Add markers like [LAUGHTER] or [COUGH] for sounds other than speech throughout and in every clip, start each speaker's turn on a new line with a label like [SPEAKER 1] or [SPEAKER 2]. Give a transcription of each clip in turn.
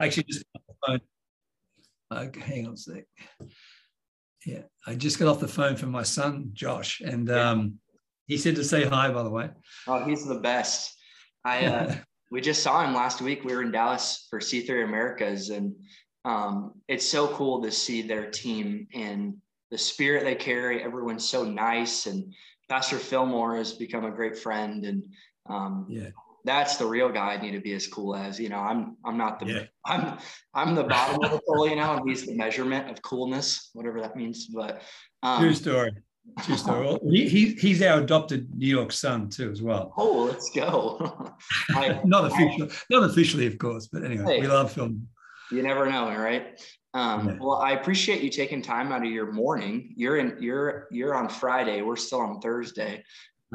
[SPEAKER 1] Actually just uh, hang on a sec. Yeah, I just got off the phone from my son Josh, and um, he said to say hi. By the way.
[SPEAKER 2] Oh, he's the best. I uh, [LAUGHS] we just saw him last week. We were in Dallas for C3 Americas, and um, it's so cool to see their team and the spirit they carry. Everyone's so nice, and Pastor Fillmore has become a great friend, and um, yeah, that's the real guy I need to be as cool as. You know, I'm I'm not the yeah. I'm I'm the bottom of the pole, you know, and he's the measurement of coolness, whatever that means. But
[SPEAKER 1] um, true story. True story. He, he, he's our adopted New York son too, as well.
[SPEAKER 2] Oh, let's go. [LAUGHS]
[SPEAKER 1] I, [LAUGHS] not officially, not officially, of course, but anyway, hey, we love film.
[SPEAKER 2] You never know, right? Um, yeah. Well, I appreciate you taking time out of your morning. You're in. You're you're on Friday. We're still on Thursday.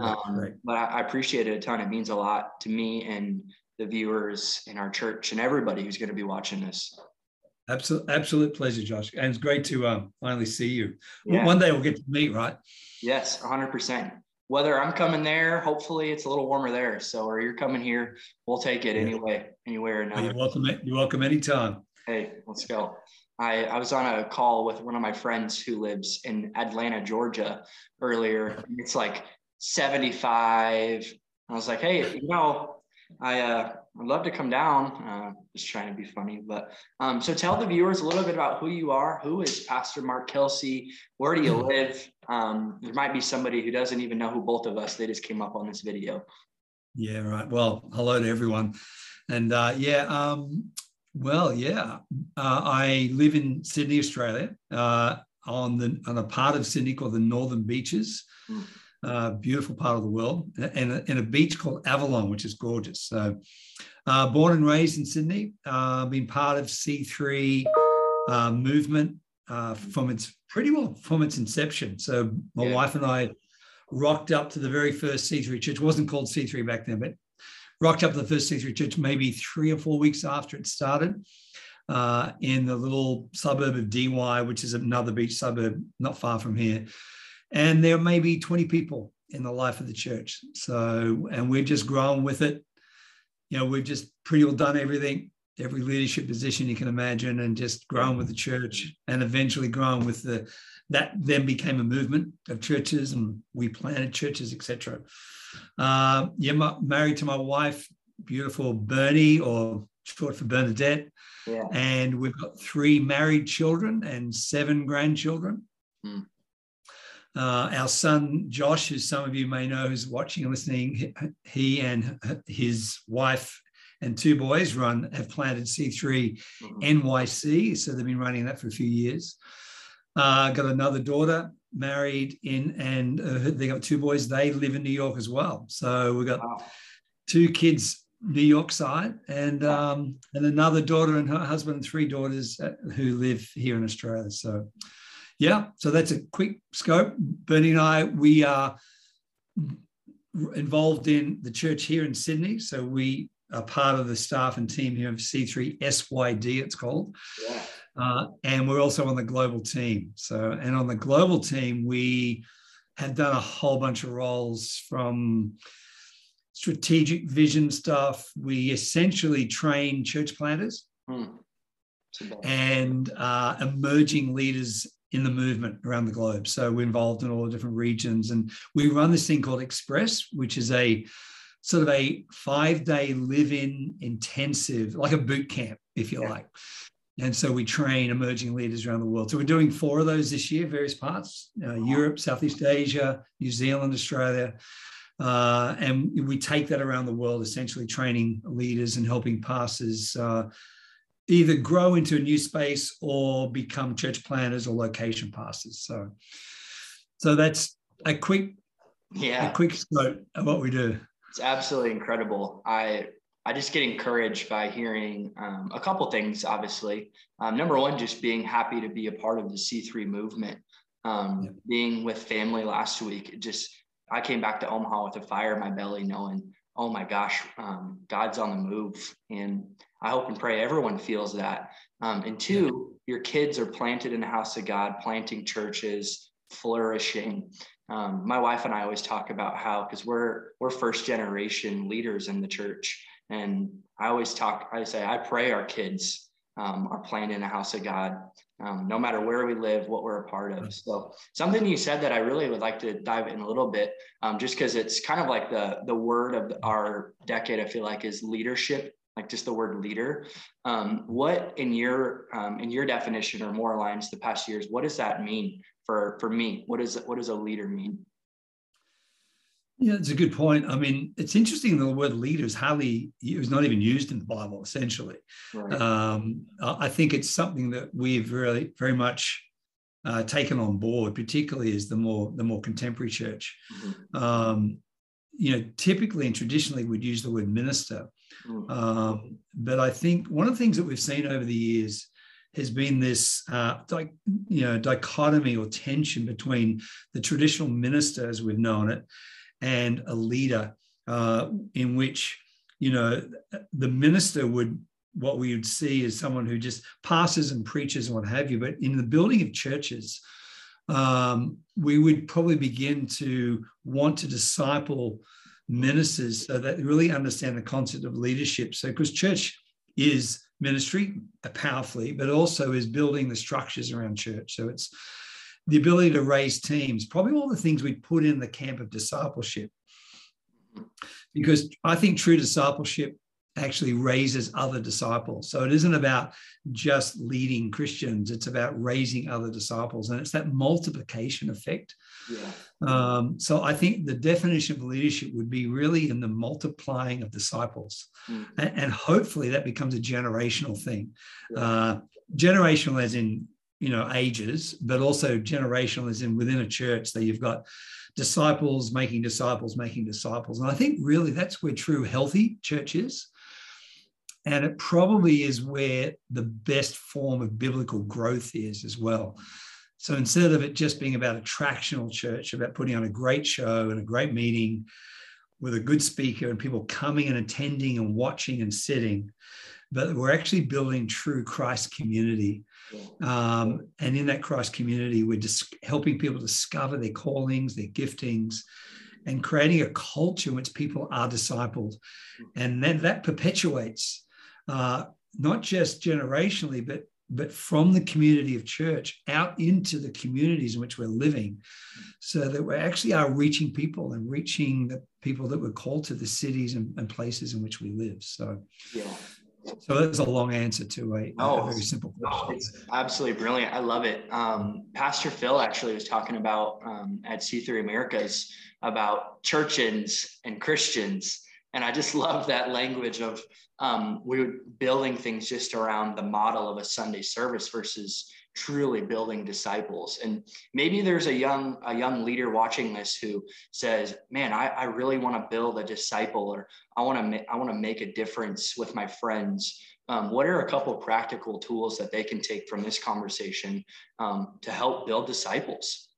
[SPEAKER 2] Um, right. But I, I, appreciate it a ton. It means a lot to me and the viewers in our church and everybody who's going to be watching this.
[SPEAKER 1] Absolute, absolute pleasure, Josh. And it's great to um, finally see you. Yeah. One day we'll get to meet, right?
[SPEAKER 2] Yes, 100%. Whether I'm coming there, hopefully it's a little warmer there. So, or you're coming here, we'll take it yeah. anyway, anywhere.
[SPEAKER 1] Another. You're welcome. You're welcome anytime.
[SPEAKER 2] Hey, let's go. I, I was on a call with one of my friends who lives in Atlanta, Georgia earlier. It's like 75. I was like, hey, you know, I uh, I'd love to come down. Uh, just trying to be funny, but um, so tell the viewers a little bit about who you are. Who is Pastor Mark Kelsey? Where do you live? Um, there might be somebody who doesn't even know who both of us. They just came up on this video.
[SPEAKER 1] Yeah, right. Well, hello to everyone, and uh, yeah, um, well, yeah, uh, I live in Sydney, Australia, uh, on the on a part of Sydney called the Northern Beaches. Mm uh, beautiful part of the world, and a, and a beach called Avalon, which is gorgeous. So, uh, born and raised in Sydney, uh, been part of C3 uh, movement uh, from its pretty well from its inception. So, my yeah. wife and I rocked up to the very first C3 church. It wasn't called C3 back then, but rocked up to the first C3 church maybe three or four weeks after it started. Uh, in the little suburb of Dee Why, which is another beach suburb not far from here and there may be 20 people in the life of the church. So, and we're just growing with it. You know, we've just pretty well done everything, every leadership position you can imagine, and just grown with the church and eventually grown with the, that then became a movement of churches and we planted churches, etc. Uh, yeah, married to my wife, beautiful Bernie, or short for Bernadette. Yeah. And we've got three married children and seven grandchildren. Mm. Uh, our son Josh, who some of you may know who's watching and listening, he and his wife and two boys run have planted C3 mm-hmm. NYC, so they've been running that for a few years. Uh, got another daughter married in, and uh, they got two boys. They live in New York as well. So we've got wow. two kids New York side, and um, and another daughter and her husband and three daughters uh, who live here in Australia. So yeah, so that's a quick scope. Bernie and I, we are involved in the church here in Sydney. So we are part of the staff and team here of C3 SYD, it's called. Yeah. Uh, and we're also on the global team. So, and on the global team, we have done a whole bunch of roles from strategic vision stuff. We essentially train church planters hmm. and uh, emerging leaders in the movement around the globe. So we're involved in all the different regions. And we run this thing called Express, which is a sort of a five day live in intensive, like a boot camp, if you yeah. like. And so we train emerging leaders around the world. So we're doing four of those this year, various parts uh, Europe, Southeast Asia, New Zealand, Australia. Uh, and we take that around the world, essentially training leaders and helping pastors uh, either grow into a new space or become church planters or location pastors. So, so that's a quick, yeah, a quick scope of what we do.
[SPEAKER 2] It's absolutely incredible. I I just get encouraged by hearing um, a couple things. Obviously, um, number one, just being happy to be a part of the C3 movement. Um, yeah. Being with family last week, just I came back to Omaha with a fire in my belly, knowing, oh my gosh, um, God's on the move, and I hope and pray everyone feels that. Um, and two, your kids are planted in the house of God, planting churches, flourishing. Um, my wife and I always talk about how because we're we're first generation leaders in the church, and I always talk. I say I pray our kids um, are playing in the house of God, um, no matter where we live, what we're a part of. So something you said that I really would like to dive in a little bit, um, just because it's kind of like the the word of our decade. I feel like is leadership, like just the word leader. Um, what in your um, in your definition or more aligns the past years? What does that mean for for me? What does what does a leader mean?
[SPEAKER 1] Yeah, it's a good point. I mean, it's interesting the word leader is hardly it was not even used in the Bible. Essentially, right. um, I think it's something that we've really very much uh, taken on board, particularly as the more the more contemporary church. Mm-hmm. Um, you know, typically and traditionally we'd use the word minister, mm-hmm. um, but I think one of the things that we've seen over the years has been this uh, di- you know dichotomy or tension between the traditional minister as we've known it and a leader uh, in which you know the minister would what we would see is someone who just passes and preaches and what have you. But in the building of churches um, we would probably begin to want to disciple ministers so that really understand the concept of leadership. So because church is ministry powerfully but also is building the structures around church. So it's the ability to raise teams, probably all the things we put in the camp of discipleship. Because I think true discipleship actually raises other disciples. So it isn't about just leading Christians, it's about raising other disciples. And it's that multiplication effect. Yeah. Um, so I think the definition of leadership would be really in the multiplying of disciples. Mm. And, and, hopefully that becomes a generational thing. Yeah. Uh, generational as in you know ages but also generationalism within a church that you've got disciples making disciples making disciples. And i think really that's where true healthy church is. And it probably is where the best form of biblical growth is as well. So instead of it just being about attractional church about putting on a great show and a great meeting with a good speaker and people coming and attending and watching and sitting but we're actually building true christ community um, and in that Christ community, we're just helping people discover their callings, their giftings, and creating a culture in which people are discipled. And then that perpetuates uh, not just generationally, but but from the community of church out into the communities in which we're living, so that we actually are reaching people and reaching the people that we're called to the cities and, and places in which we live. So, yeah. So that's a long answer to a, oh, a very simple question.
[SPEAKER 2] It's absolutely brilliant. I love it. Um, Pastor Phil actually was talking about um, at C3 Americas about churchians and Christians. And I just [LAUGHS] love that language of um, we were building things just around the model of a Sunday service versus truly building disciples. And maybe there's a young a young leader watching this who says man i, I really want to build a disciple or i want to ma- i want to make a difference with my friends. Um, what are a couple practical tools that they can take from this conversation um, to help build disciples?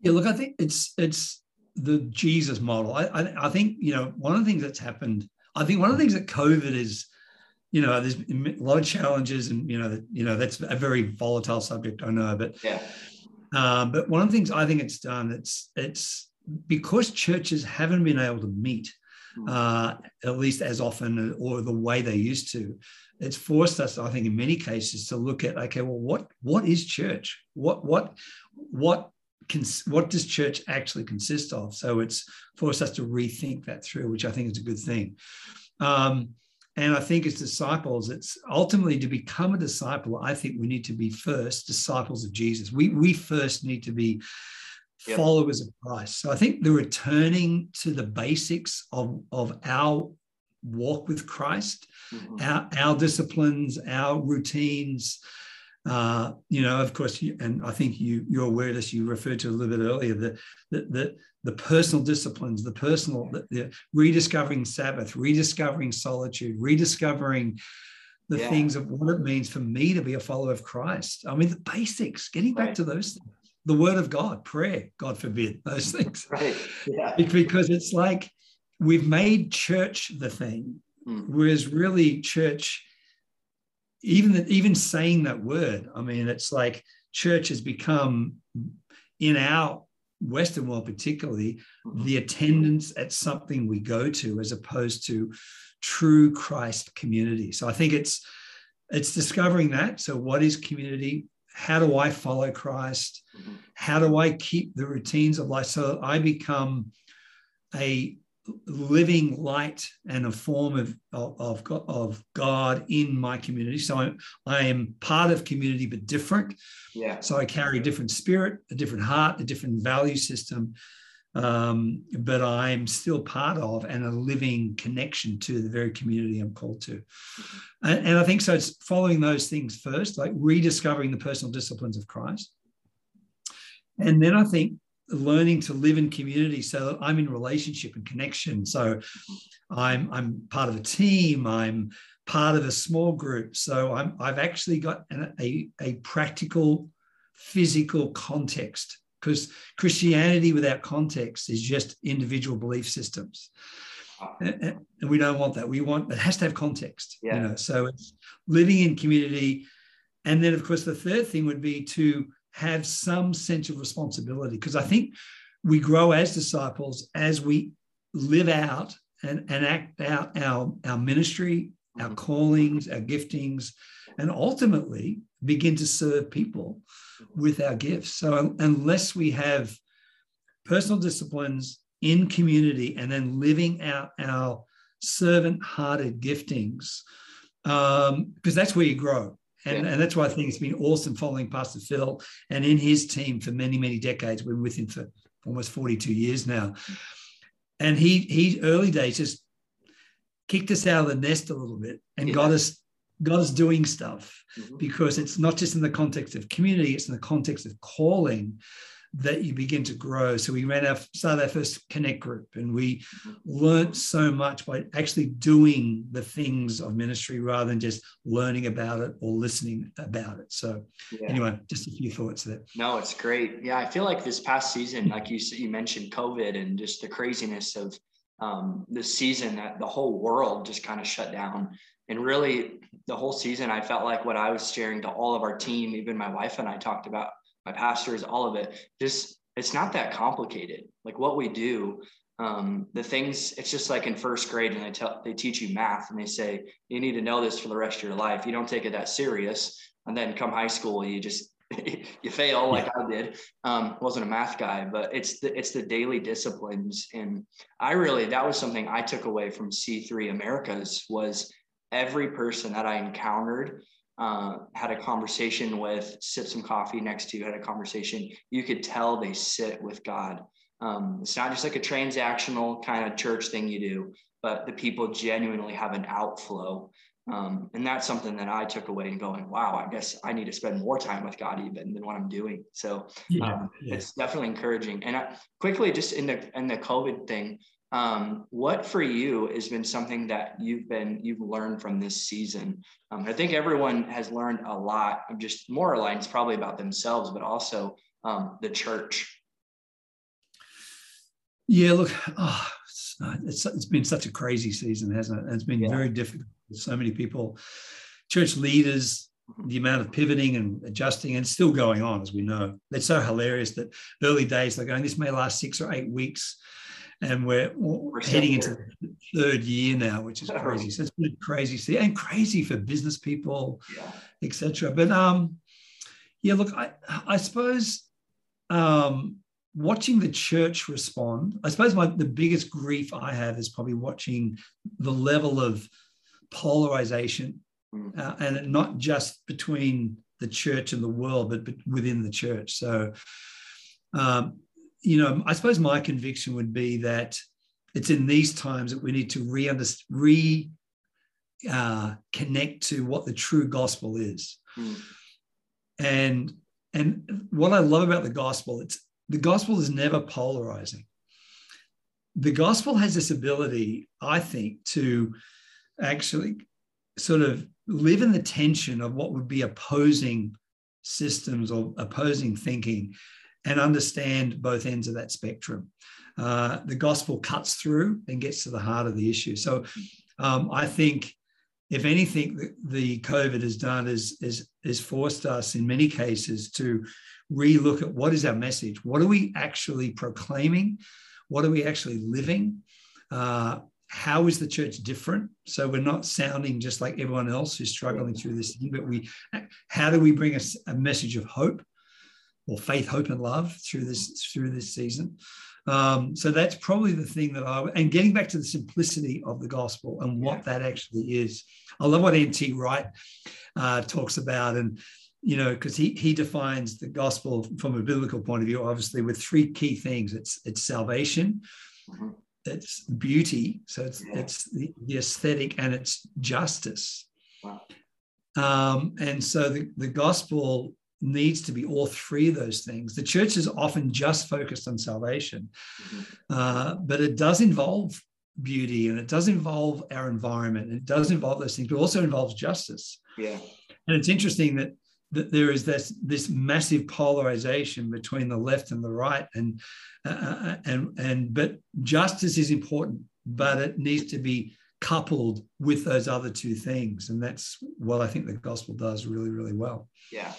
[SPEAKER 1] Yeah look i think it's it's the jesus model. I, I i think you know one of the things that's happened i think one of the things that covid is you know, there's a lot of challenges, and you know, you know, that's a very volatile subject. I know, but yeah. Um, but one of the things I think it's done, it's it's because churches haven't been able to meet, hmm. uh, at least as often or the way they used to. It's forced us, I think, in many cases, to look at okay, well, what what is church? What what what Cons- what does church actually consist of? So it's forced us to rethink that through, which I think is a good thing. Um, and I think as disciples, it's ultimately to become a disciple, I think we need to be first disciples of Jesus. We, we first need to be yep. followers of Christ. So I think the returning to the basics of, of our walk with Christ, mm-hmm. our, our disciplines, our routines, uh, you know, of course, you, and I think you you're aware of this. You referred to a little bit earlier the the the, the personal disciplines, the personal, the, the, rediscovering Sabbath, rediscovering solitude, rediscovering the yeah. things of what it means for me to be a follower of Christ. I mean, the basics. Getting back to those things. The Word of God, prayer, God forbid, [LAUGHS] those things. [LAUGHS]
[SPEAKER 2] Right. Yeah.
[SPEAKER 1] Because it's like we've made church the thing, mm. whereas really church even even saying that word i mean it's like church has become in our western world particularly the attendance at something we go to as opposed to true Christ community. So I think it's it's discovering that. So what is community? How do I follow Christ? Mm-hmm. How do I keep the routines of life so I become a living light and a form of, of, of God in my community. So I'm, I am part of community, but different.
[SPEAKER 2] Yeah.
[SPEAKER 1] So I carry a different spirit, a different heart, a different value system. Um, but I'm still part of and a living connection to the very community I'm called to. Mm-hmm. And, and I think so. It's following those things first, like rediscovering the personal disciplines of Christ. And then I think learning to live in community so i'm in relationship and connection. So i'm i'm part of a team i'm part of a small group. So i'm i've actually got an, a, a practical physical context because christianity without context is just individual belief systems. And, and we don't want that. We want it has to have context yeah. you know so it's living in community. And then of course the third thing would be to have some sense of responsibility because I think we grow as disciples as we live out and, and act out our, our ministry, our mm-hmm. callings, our giftings, and ultimately begin to serve people with our gifts. So, unless we have personal disciplines in community and then living out our servant hearted giftings, because um, that's where you grow. And, yeah. and that's why I think it's been awesome following Pastor Phil and in his team for many, many decades. We've been with him for almost 42 years now. And he, he early days just kicked us out of the nest a little bit and yeah. got us got us doing stuff mm-hmm. because it's not just in the context of community, it's in the context of calling that you begin to grow. So we ran our started our first connect group, and we learned so much by actually doing the things of ministry rather than just learning about it or listening about it. So yeah. anyway, just a few thoughts there.
[SPEAKER 2] No, it's great. Yeah, I feel like this past season, like you you mentioned, COVID and just the craziness of um, this season that the whole world just kind of shut down. And really, the whole season, I felt like what I was sharing to all of our team, even my wife and I talked about my pastors, all of it. Just it's not that complicated. Like what we do, um, the things it's just like in first grade, and they tell they teach you math, and they say you need to know this for the rest of your life. You don't take it that serious, and then come high school, you just [LAUGHS] you fail like I did. Um, wasn't a math guy, but it's the it's the daily disciplines, and I really that was something I took away from C3 Americas was every person that I encountered uh, had a conversation with, sip some coffee next to you, had a conversation, you could tell they sit with God. Um, it's not just like a transactional kind of church thing you do, but the people genuinely have an outflow. Um, and that's something that I took away and going, wow, I guess I need to spend more time with God even than what I'm doing. So yeah, um, yeah. it's definitely encouraging. And I, quickly, just in the in the COVID thing, um, what for you has been something that you've been you've learned from this season? Um, I think everyone has learned a lot of just more lines probably about themselves, but also um, the church.
[SPEAKER 1] Yeah, look, oh, it's, it's, it's been such a crazy season, hasn't it? It's been yeah. very difficult. So many people, church leaders, mm-hmm. the amount of pivoting and adjusting and still going on, as we know. It's so hilarious that early days they're going, this may last six or eight weeks and we're, we're heading into the third year now, which is [LAUGHS] crazy. So it's been crazy, see, and crazy for business people, yeah. etc. But um, yeah, look, I I suppose um, watching the church respond. I suppose my the biggest grief I have is probably watching the level of polarization, mm. uh, and not just between the church and the world, but, but within the church. So. Um, you know, I suppose my conviction would be that it's in these times that we need to re re uh, connect to what the true gospel is. Mm. And and what I love about the gospel, it's the gospel is never polarizing. The gospel has this ability, I think, to actually sort of live in the tension of what would be opposing systems or opposing thinking and understand both ends of that spectrum. Uh, the gospel cuts through and gets to the heart of the issue. So um, I think, if anything, the, the COVID has done is, is, is forced us in many cases to relook at what is our message? What are we actually proclaiming? What are we actually living? Uh, how is the church different? So we're not sounding just like everyone else who's struggling through this thing, but we, how do we bring a, a message of hope or faith, hope, and love through this through this season? Um, so that's probably the thing that I and getting back to the simplicity of the gospel and what yeah. that actually is. I love what N.T. Wright uh, talks about, and you know, because he he defines the gospel from a biblical point of view, obviously, with three key things: it's it's salvation, mm-hmm. it's beauty, so it's yeah. it's the, the, aesthetic, and it's justice. Wow. Um, and so the, the gospel needs to be all three of those things. The church is often just focused on salvation, mm-hmm. uh, but it does involve beauty and it does involve our environment and it does involve those things, but also involves justice.
[SPEAKER 2] Yeah.
[SPEAKER 1] And it's interesting that that there is this this massive polarization between the left and the right, and uh, uh and and but justice is important, but it needs to be coupled with those other two things, and that's what I think the gospel does really really well.
[SPEAKER 2] Yeah,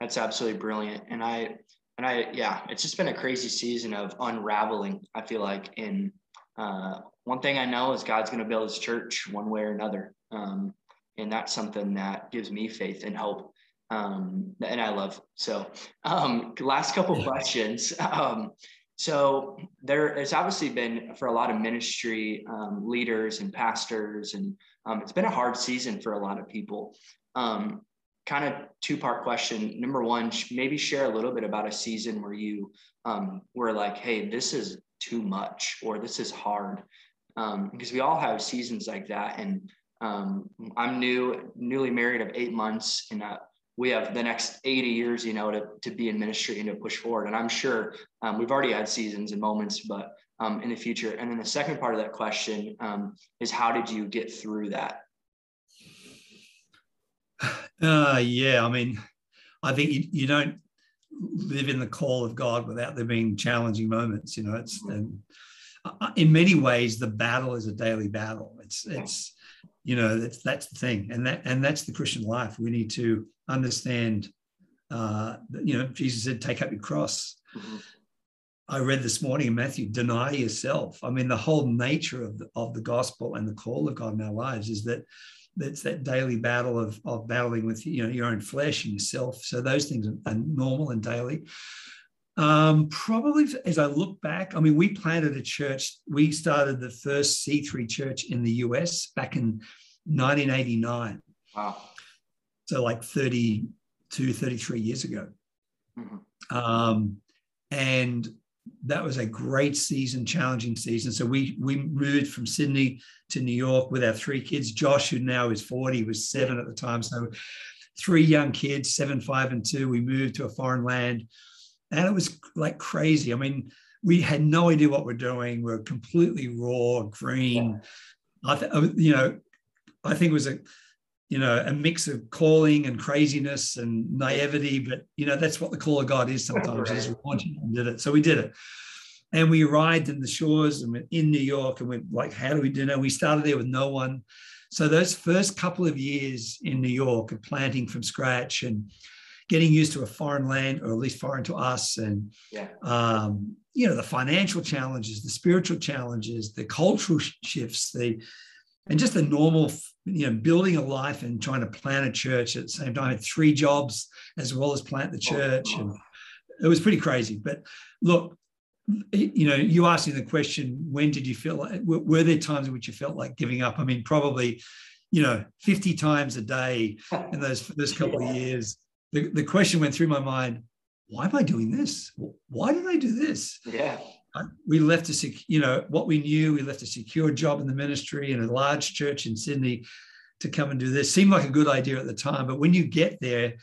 [SPEAKER 2] that's absolutely brilliant. And I, and I, yeah, it's just been a crazy season of unraveling. I feel like in uh, one thing I know is God's going to build his church one way or another. Um, and that's something that gives me faith and hope. Um, and I love. So um, last couple questions. Um, so there it's obviously been for a lot of ministry um, leaders and pastors, and um, it's been a hard season for a lot of people. Kind of two part question. Number one, maybe share a little bit about a season where you um, were like, hey, this is too much or this is hard. Um, because we all have seasons like that. And um, I'm new, newly married of eight months, and uh, we have the next 80 years, you know, to, to be in ministry and to push forward. And I'm sure um, we've already had seasons and moments, but um, in the future. And then the second part of that question um, is how did you get through that?
[SPEAKER 1] Uh, yeah, I mean, I think you, you don't live in the call of God without there being challenging moments. You know, it's and uh, in many ways the battle is a daily battle. It's it's you know that's that's the thing, and that and that's the Christian life. We need to understand. Uh, you know, Jesus said, "Take up your cross." Mm-hmm. I read this morning in Matthew, deny yourself. I mean, the whole nature of the, of the gospel and the call of God in our lives is that it's that daily battle of, of battling with you know your own flesh and yourself. So those things are, are normal and daily. Um, probably as I look back, I mean, we planted a church. We started the first C3 church in the US back in 1989. Wow. So like 32, 33 years ago. Mm-hmm. Um, and that was a great season, challenging season. So we we moved from Sydney to New York with our three kids. Josh, who now is 40, was seven at the time. So three young kids, seven, five, and two. We moved to a foreign land. And it was like crazy. I mean, we had no idea what we're doing. We are completely raw, green. Yeah. I th- you know, I think it was a you know, a mix of calling and craziness and naivety. But, you know, that's what the call of God is sometimes, right. is wanted and did it. So we did it. And we arrived in the shores and we're in New York and we're like, how do we do that? We started there with no one. So those first couple of years in New York of planting from scratch and getting used to a foreign land, or at least foreign to us, and yeah. um, you know the financial challenges, the spiritual challenges, the cultural shifts, the and just the normal, you know, building a life and trying to plant a church at the same time. I had three jobs as well as plant the oh, church, and it was pretty crazy. But look, you know, you asking the question, when did you feel like, were there times in which you felt like giving up? I mean, probably, you know, 50 times a day in those first [LAUGHS] couple of years. The, the question went through my mind, why am I doing this? Why did I do this?
[SPEAKER 2] Yeah
[SPEAKER 1] we left a you know what we knew we left a secure job in the ministry in a large church in sydney to come and do this. Seemed like a good idea at the time but when you get there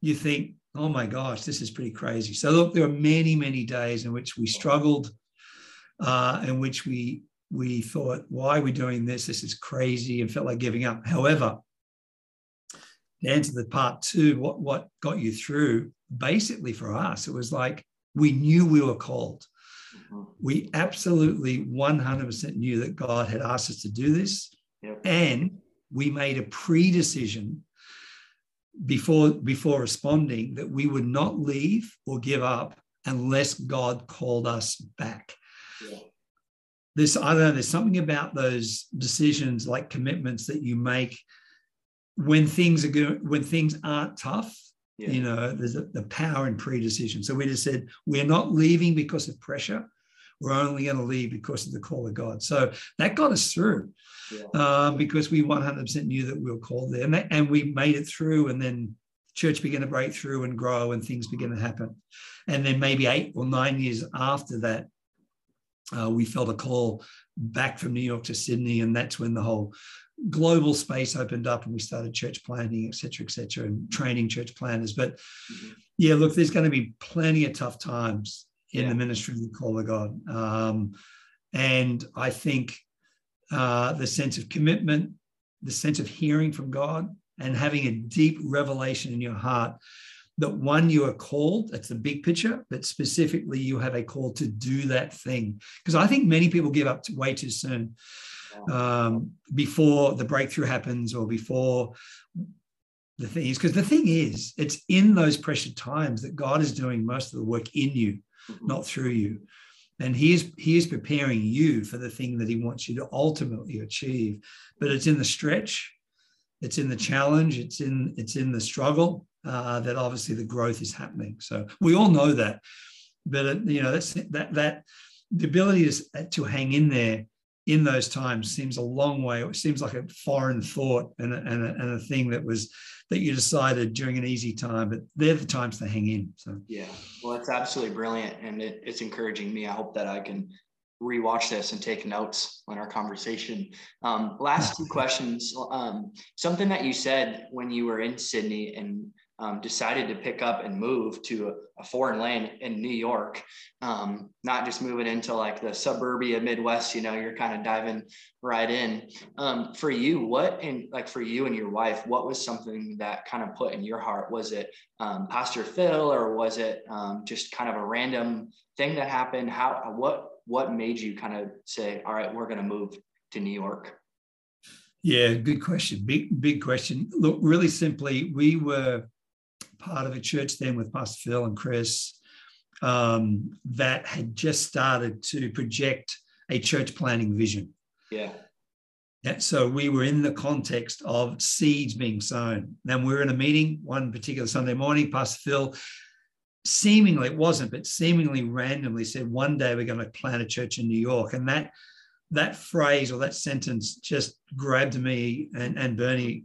[SPEAKER 1] you think oh my gosh this is pretty crazy. So look there are many many days in which we struggled uh, in which we we thought why are we doing this? This is crazy and felt like giving up. However to answer the part two what what got you through basically for us it was like we knew we were called we absolutely 100% knew that God had asked us to do this. Yep. And we made a pre decision before, before responding that we would not leave or give up unless God called us back. Yeah. this I don't know. There's something about those decisions, like commitments that you make when things are good, when things aren't tough. Yeah. You know, there's a, the power in pre-decision. So we just said we're not leaving because of pressure. We're only going to leave because of the call of God. So that got us through yeah. um, because we 100% knew that we were called there, and, that, and we made it through. And then church began to break through and grow, and things began to happen. And then maybe eight or nine years after that, uh, we felt a call back from New York to Sydney, and that's when the whole global space opened up and we started church planting, et cetera, et cetera, and training church planters. But mm-hmm. yeah, look, there's going to be plenty of tough times in yeah. the ministry of the call of God. Um, and I think uh, the sense of commitment, the sense of hearing from God, and having a deep revelation in your heart that one, you are called, that's the big picture, but specifically you have a call to do that thing. Because I think many people give up way too soon um, before the breakthrough happens or before the thing is. Because the thing is, it's in those pressured times that God is doing most of the work in you, mm-hmm. not through you. And he is, he is preparing you for the thing that he wants you to ultimately achieve. But it's in the stretch, it's in the challenge, it's in, it's in the struggle uh, that obviously the growth is happening. So we all know that. But, uh, you know, that's that, that the ability to, to hang in there in those times seems a long way. It seems like a foreign thought and a, and, a, and a, thing that was that you decided during an easy time. But they're the times to hang in. So
[SPEAKER 2] yeah, well, it's absolutely brilliant, and it, it's encouraging me. I hope that I can rewatch this and take notes on our conversation. Um, last [LAUGHS] two questions. Um, something that you said when you were in Sydney and um, decided to pick up and move to a, foreign land in New York, um, not just moving into like the suburbia Midwest, you know, you're kind of diving right in. Um, for you, what, and like for you and your wife, what was something that kind of put in your heart? Was it um, Pastor Phil or was it um, just kind of a random thing that happened? How, what, what made you kind of say, all right, we're going to move to New York?
[SPEAKER 1] Yeah, good question. Big, big question. Look, really simply, we were part of a church then with Pastor Phil and Chris um, that had just started to project a church planting vision.
[SPEAKER 2] Yeah.
[SPEAKER 1] yeah. So we were in the context of seeds being sown. Then we were in a meeting one particular Sunday morning. Pastor Phil seemingly, it wasn't, but seemingly randomly said, one day we're going to plant a church in New York. And that that phrase or that sentence just grabbed me and, and Bernie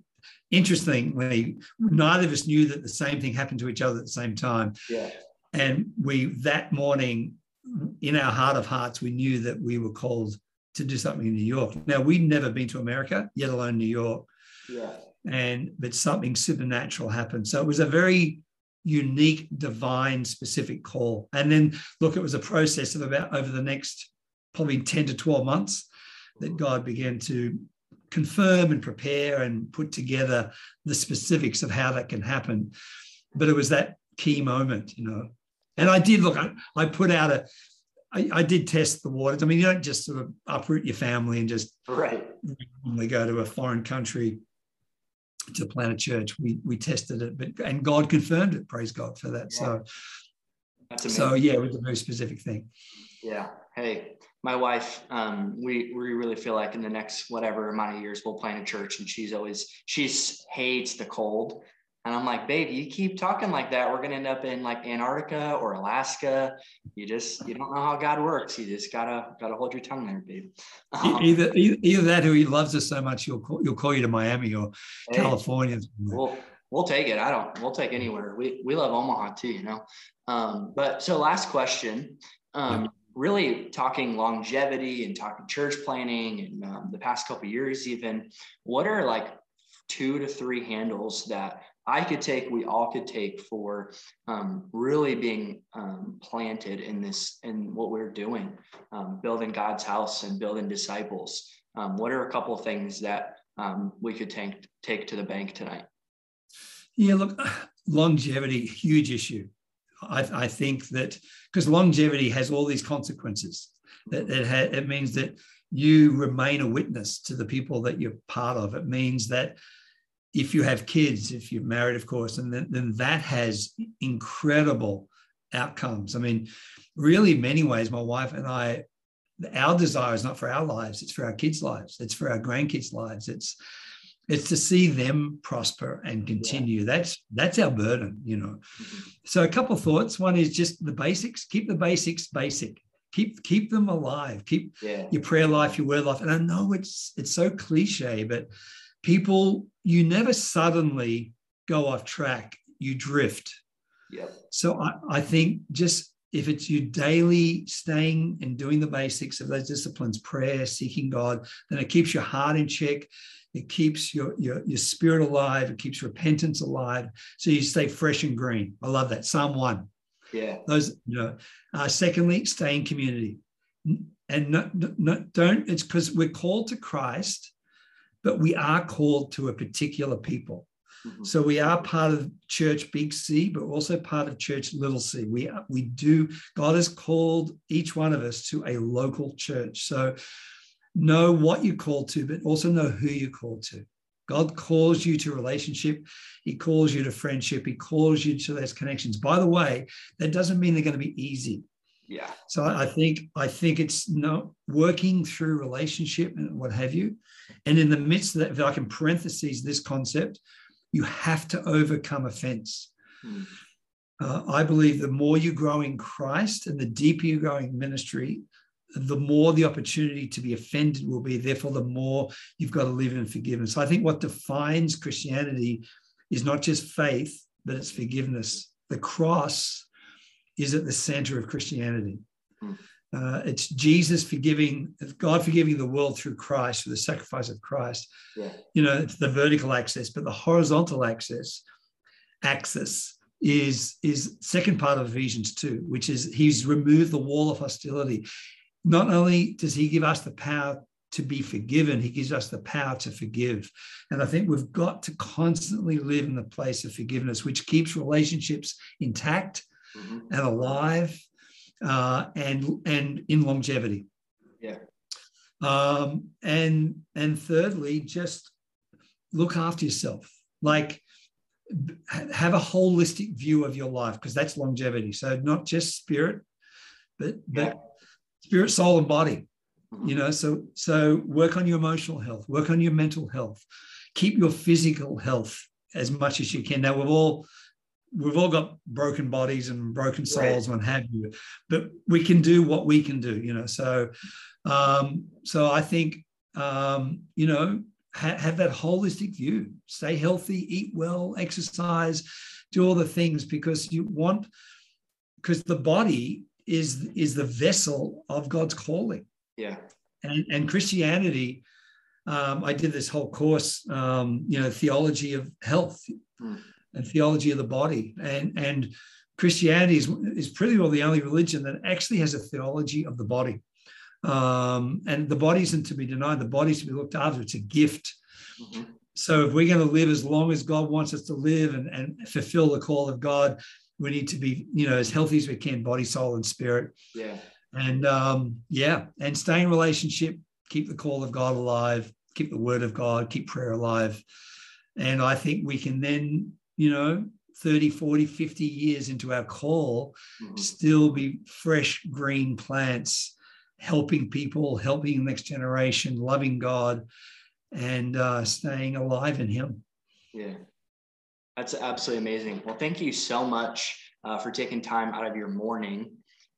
[SPEAKER 1] interestingly, neither of us knew that the same thing happened to each other at the same time.
[SPEAKER 2] Yeah.
[SPEAKER 1] And we that morning, in our heart of hearts, we knew that we were called to do something in New York. Now we'd never been to America, yet alone New York.
[SPEAKER 2] Yeah.
[SPEAKER 1] And but something supernatural happened. So it was a very unique, divine, specific call. And then look, it was a process of about over the next probably 10 to 12 months that God began to confirm and prepare and put together the specifics of how that can happen. But it was that key moment, you know. And I did look, I, I put out a, I, I did test the waters. I mean, you don't just sort of uproot your family and just
[SPEAKER 2] right.
[SPEAKER 1] We go to a foreign country to plant a church. We we tested it, but and God confirmed it. Praise God for that. Yeah. So, so yeah, it was a very specific thing.
[SPEAKER 2] Yeah. Hey, my wife, um, we we really feel like in the next whatever amount of years we'll plant a church, and she's always she hates the cold, and I'm like, babe, you keep talking like that, we're gonna end up in like Antarctica or Alaska. You just you don't know how God works. You just gotta gotta hold your tongue there, babe.
[SPEAKER 1] Um, either, either that, or He loves us so much, he'll call, he'll call you to Miami or hey, California.
[SPEAKER 2] We'll we'll take it. I don't. We'll take anywhere. We we love Omaha too, you know. Um, but so last question. Um, really talking longevity and talking church planning and um, the past couple years even what are like two to three handles that i could take we all could take for um, really being um, planted in this in what we're doing um, building god's house and building disciples. Um, what are a couple things that um, we could take take to the bank tonight?
[SPEAKER 1] Yeah look [SIGHS] longevity huge issue I, I think that because longevity has all these consequences. That it, ha- it means that you remain a witness to the people that you're part of. It means that if you have kids, if you're married, of course, and then, then that has incredible outcomes. I mean, really, many ways, my wife and I our desire is not for our lives; it's for our kids' lives. It's for our grandkids' lives. It's it's to see them prosper and continue. Yeah. That's that's our burden, you know. Mm-hmm. So a couple of thoughts. One is just the basics. Keep the basics basic. Keep keep them alive. Keep yeah. your prayer life, your word life. And I know it's it's so cliche, but people, you never suddenly go off track. You drift.
[SPEAKER 2] Yeah.
[SPEAKER 1] So I, I think just if it's you daily staying and doing the basics of those disciplines, prayer, seeking God, then it keeps your heart in check. It keeps your, your, your spirit alive. It keeps repentance alive. So you stay fresh and green. I love that. Psalm 1.
[SPEAKER 2] Yeah.
[SPEAKER 1] Those, you know. Uh, secondly, stay in community. And not, not, don't, it's because we're called to Christ, but we are called to a particular people. Mm-hmm. So we are part of church big C, but also part of church little c. We, are, we do, God has called each one of us to a local church. So know what you're called to, but also know who you're called to. God calls you to relationship. He calls you to friendship. He calls you to those connections. By the way, that doesn't mean they're going to be easy.
[SPEAKER 2] Yeah.
[SPEAKER 1] So I think I think it's not working through relationship and what have you. And in the midst of that, if I can parentheses this concept, you have to overcome offense. Hmm. Uh, I believe the more you grow in Christ and the deeper you grow in ministry, the more the opportunity to be offended will be. Therefore, the more you've got to live in forgiveness. I think what defines Christianity is not just faith, but it's forgiveness. The cross is at the center of Christianity. Hmm. Uh, it's Jesus forgiving, God forgiving the world through Christ, through the sacrifice of Christ.
[SPEAKER 2] Yeah.
[SPEAKER 1] You know, it's the vertical axis, but the horizontal axis, axis is is second part of Ephesians 2, which is he's removed the wall of hostility not only does he give us the power to be forgiven, he gives us the power to forgive. And I think we've got to constantly live in the place of forgiveness, which keeps relationships intact mm-hmm. and alive uh, and, and in longevity.
[SPEAKER 2] Yeah.
[SPEAKER 1] Um, and and thirdly, just look after yourself. Like have a holistic view of your life because that's longevity. So not just spirit, but but spirit, soul, and body. You know, so so work on your emotional health, work on your mental health, keep your physical health as much as you can. Now we've all we've all got broken bodies and broken souls right. and what have you, but we can do what we can do. You know, so um, so I think um, you know ha- have that holistic view. Stay healthy, eat well, exercise, do all the things because you want because the body is is the vessel of God's calling.
[SPEAKER 2] Yeah.
[SPEAKER 1] And, and Christianity, um, I did this whole course, um, you know, theology of health mm. And theology of the body, and and Christianity is, is pretty well the only religion that actually has a theology of the body. Um, and the body isn't to be denied; the body's to be looked after. It's a gift. Mm-hmm. So if we're going to live as long as God wants us to live and, and fulfill the call of God, we need to be you know as healthy as we can body soul and spirit
[SPEAKER 2] yeah
[SPEAKER 1] and um yeah and stay in relationship keep the call of god alive keep the word of god keep prayer alive and i think we can then you know 30 40 50 years into our call mm-hmm. still be fresh green plants helping people helping the next generation loving god and uh, staying alive in him
[SPEAKER 2] yeah that's absolutely amazing. Well, thank you so much uh, for taking time out of your morning.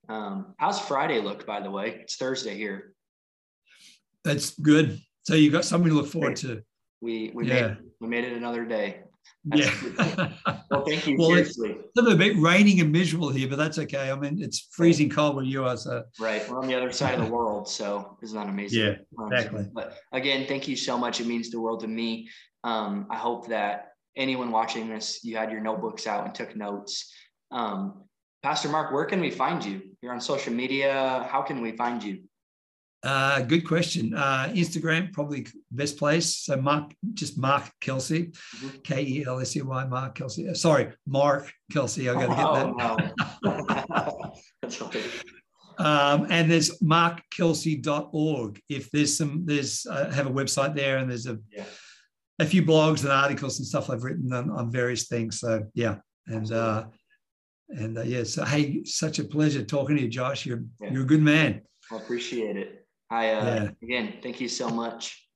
[SPEAKER 2] Um, how's Friday look, by the way? It's Thursday here.
[SPEAKER 1] That's good. So you got something to look forward to.
[SPEAKER 2] We we yeah. made we made it another day.
[SPEAKER 1] Yeah.
[SPEAKER 2] well, thank you. [LAUGHS] well, seriously.
[SPEAKER 1] It's a little bit raining and miserable here, but that's okay. I mean, it's freezing cold where you are. So
[SPEAKER 2] right, we're on the other side of the world, so isn't that amazing?
[SPEAKER 1] Yeah, exactly.
[SPEAKER 2] But again, thank you so much. It means the world to me. Um, I hope that anyone watching this, you had your notebooks out and took notes. Um, Pastor Mark, where can we find you? You're on social media. How can we find you?
[SPEAKER 1] Uh, good question. Uh, Instagram, probably best place. So Mark, just Mark Kelsey, mm-hmm. K E L S E Y, Mark Kelsey. Uh, sorry, Mark Kelsey. I got to get that. Oh, no. [LAUGHS] um, and there's markkelsey.org. If there's some, there's uh, have a website there, and there's a yeah a few blogs and articles and stuff I've written on, on various things. So yeah, and uh, and uh, yeah, so hey, such a pleasure talking to you, Josh. You're yeah. you're a good man.
[SPEAKER 2] I appreciate it. I uh, yeah. again, thank you so much.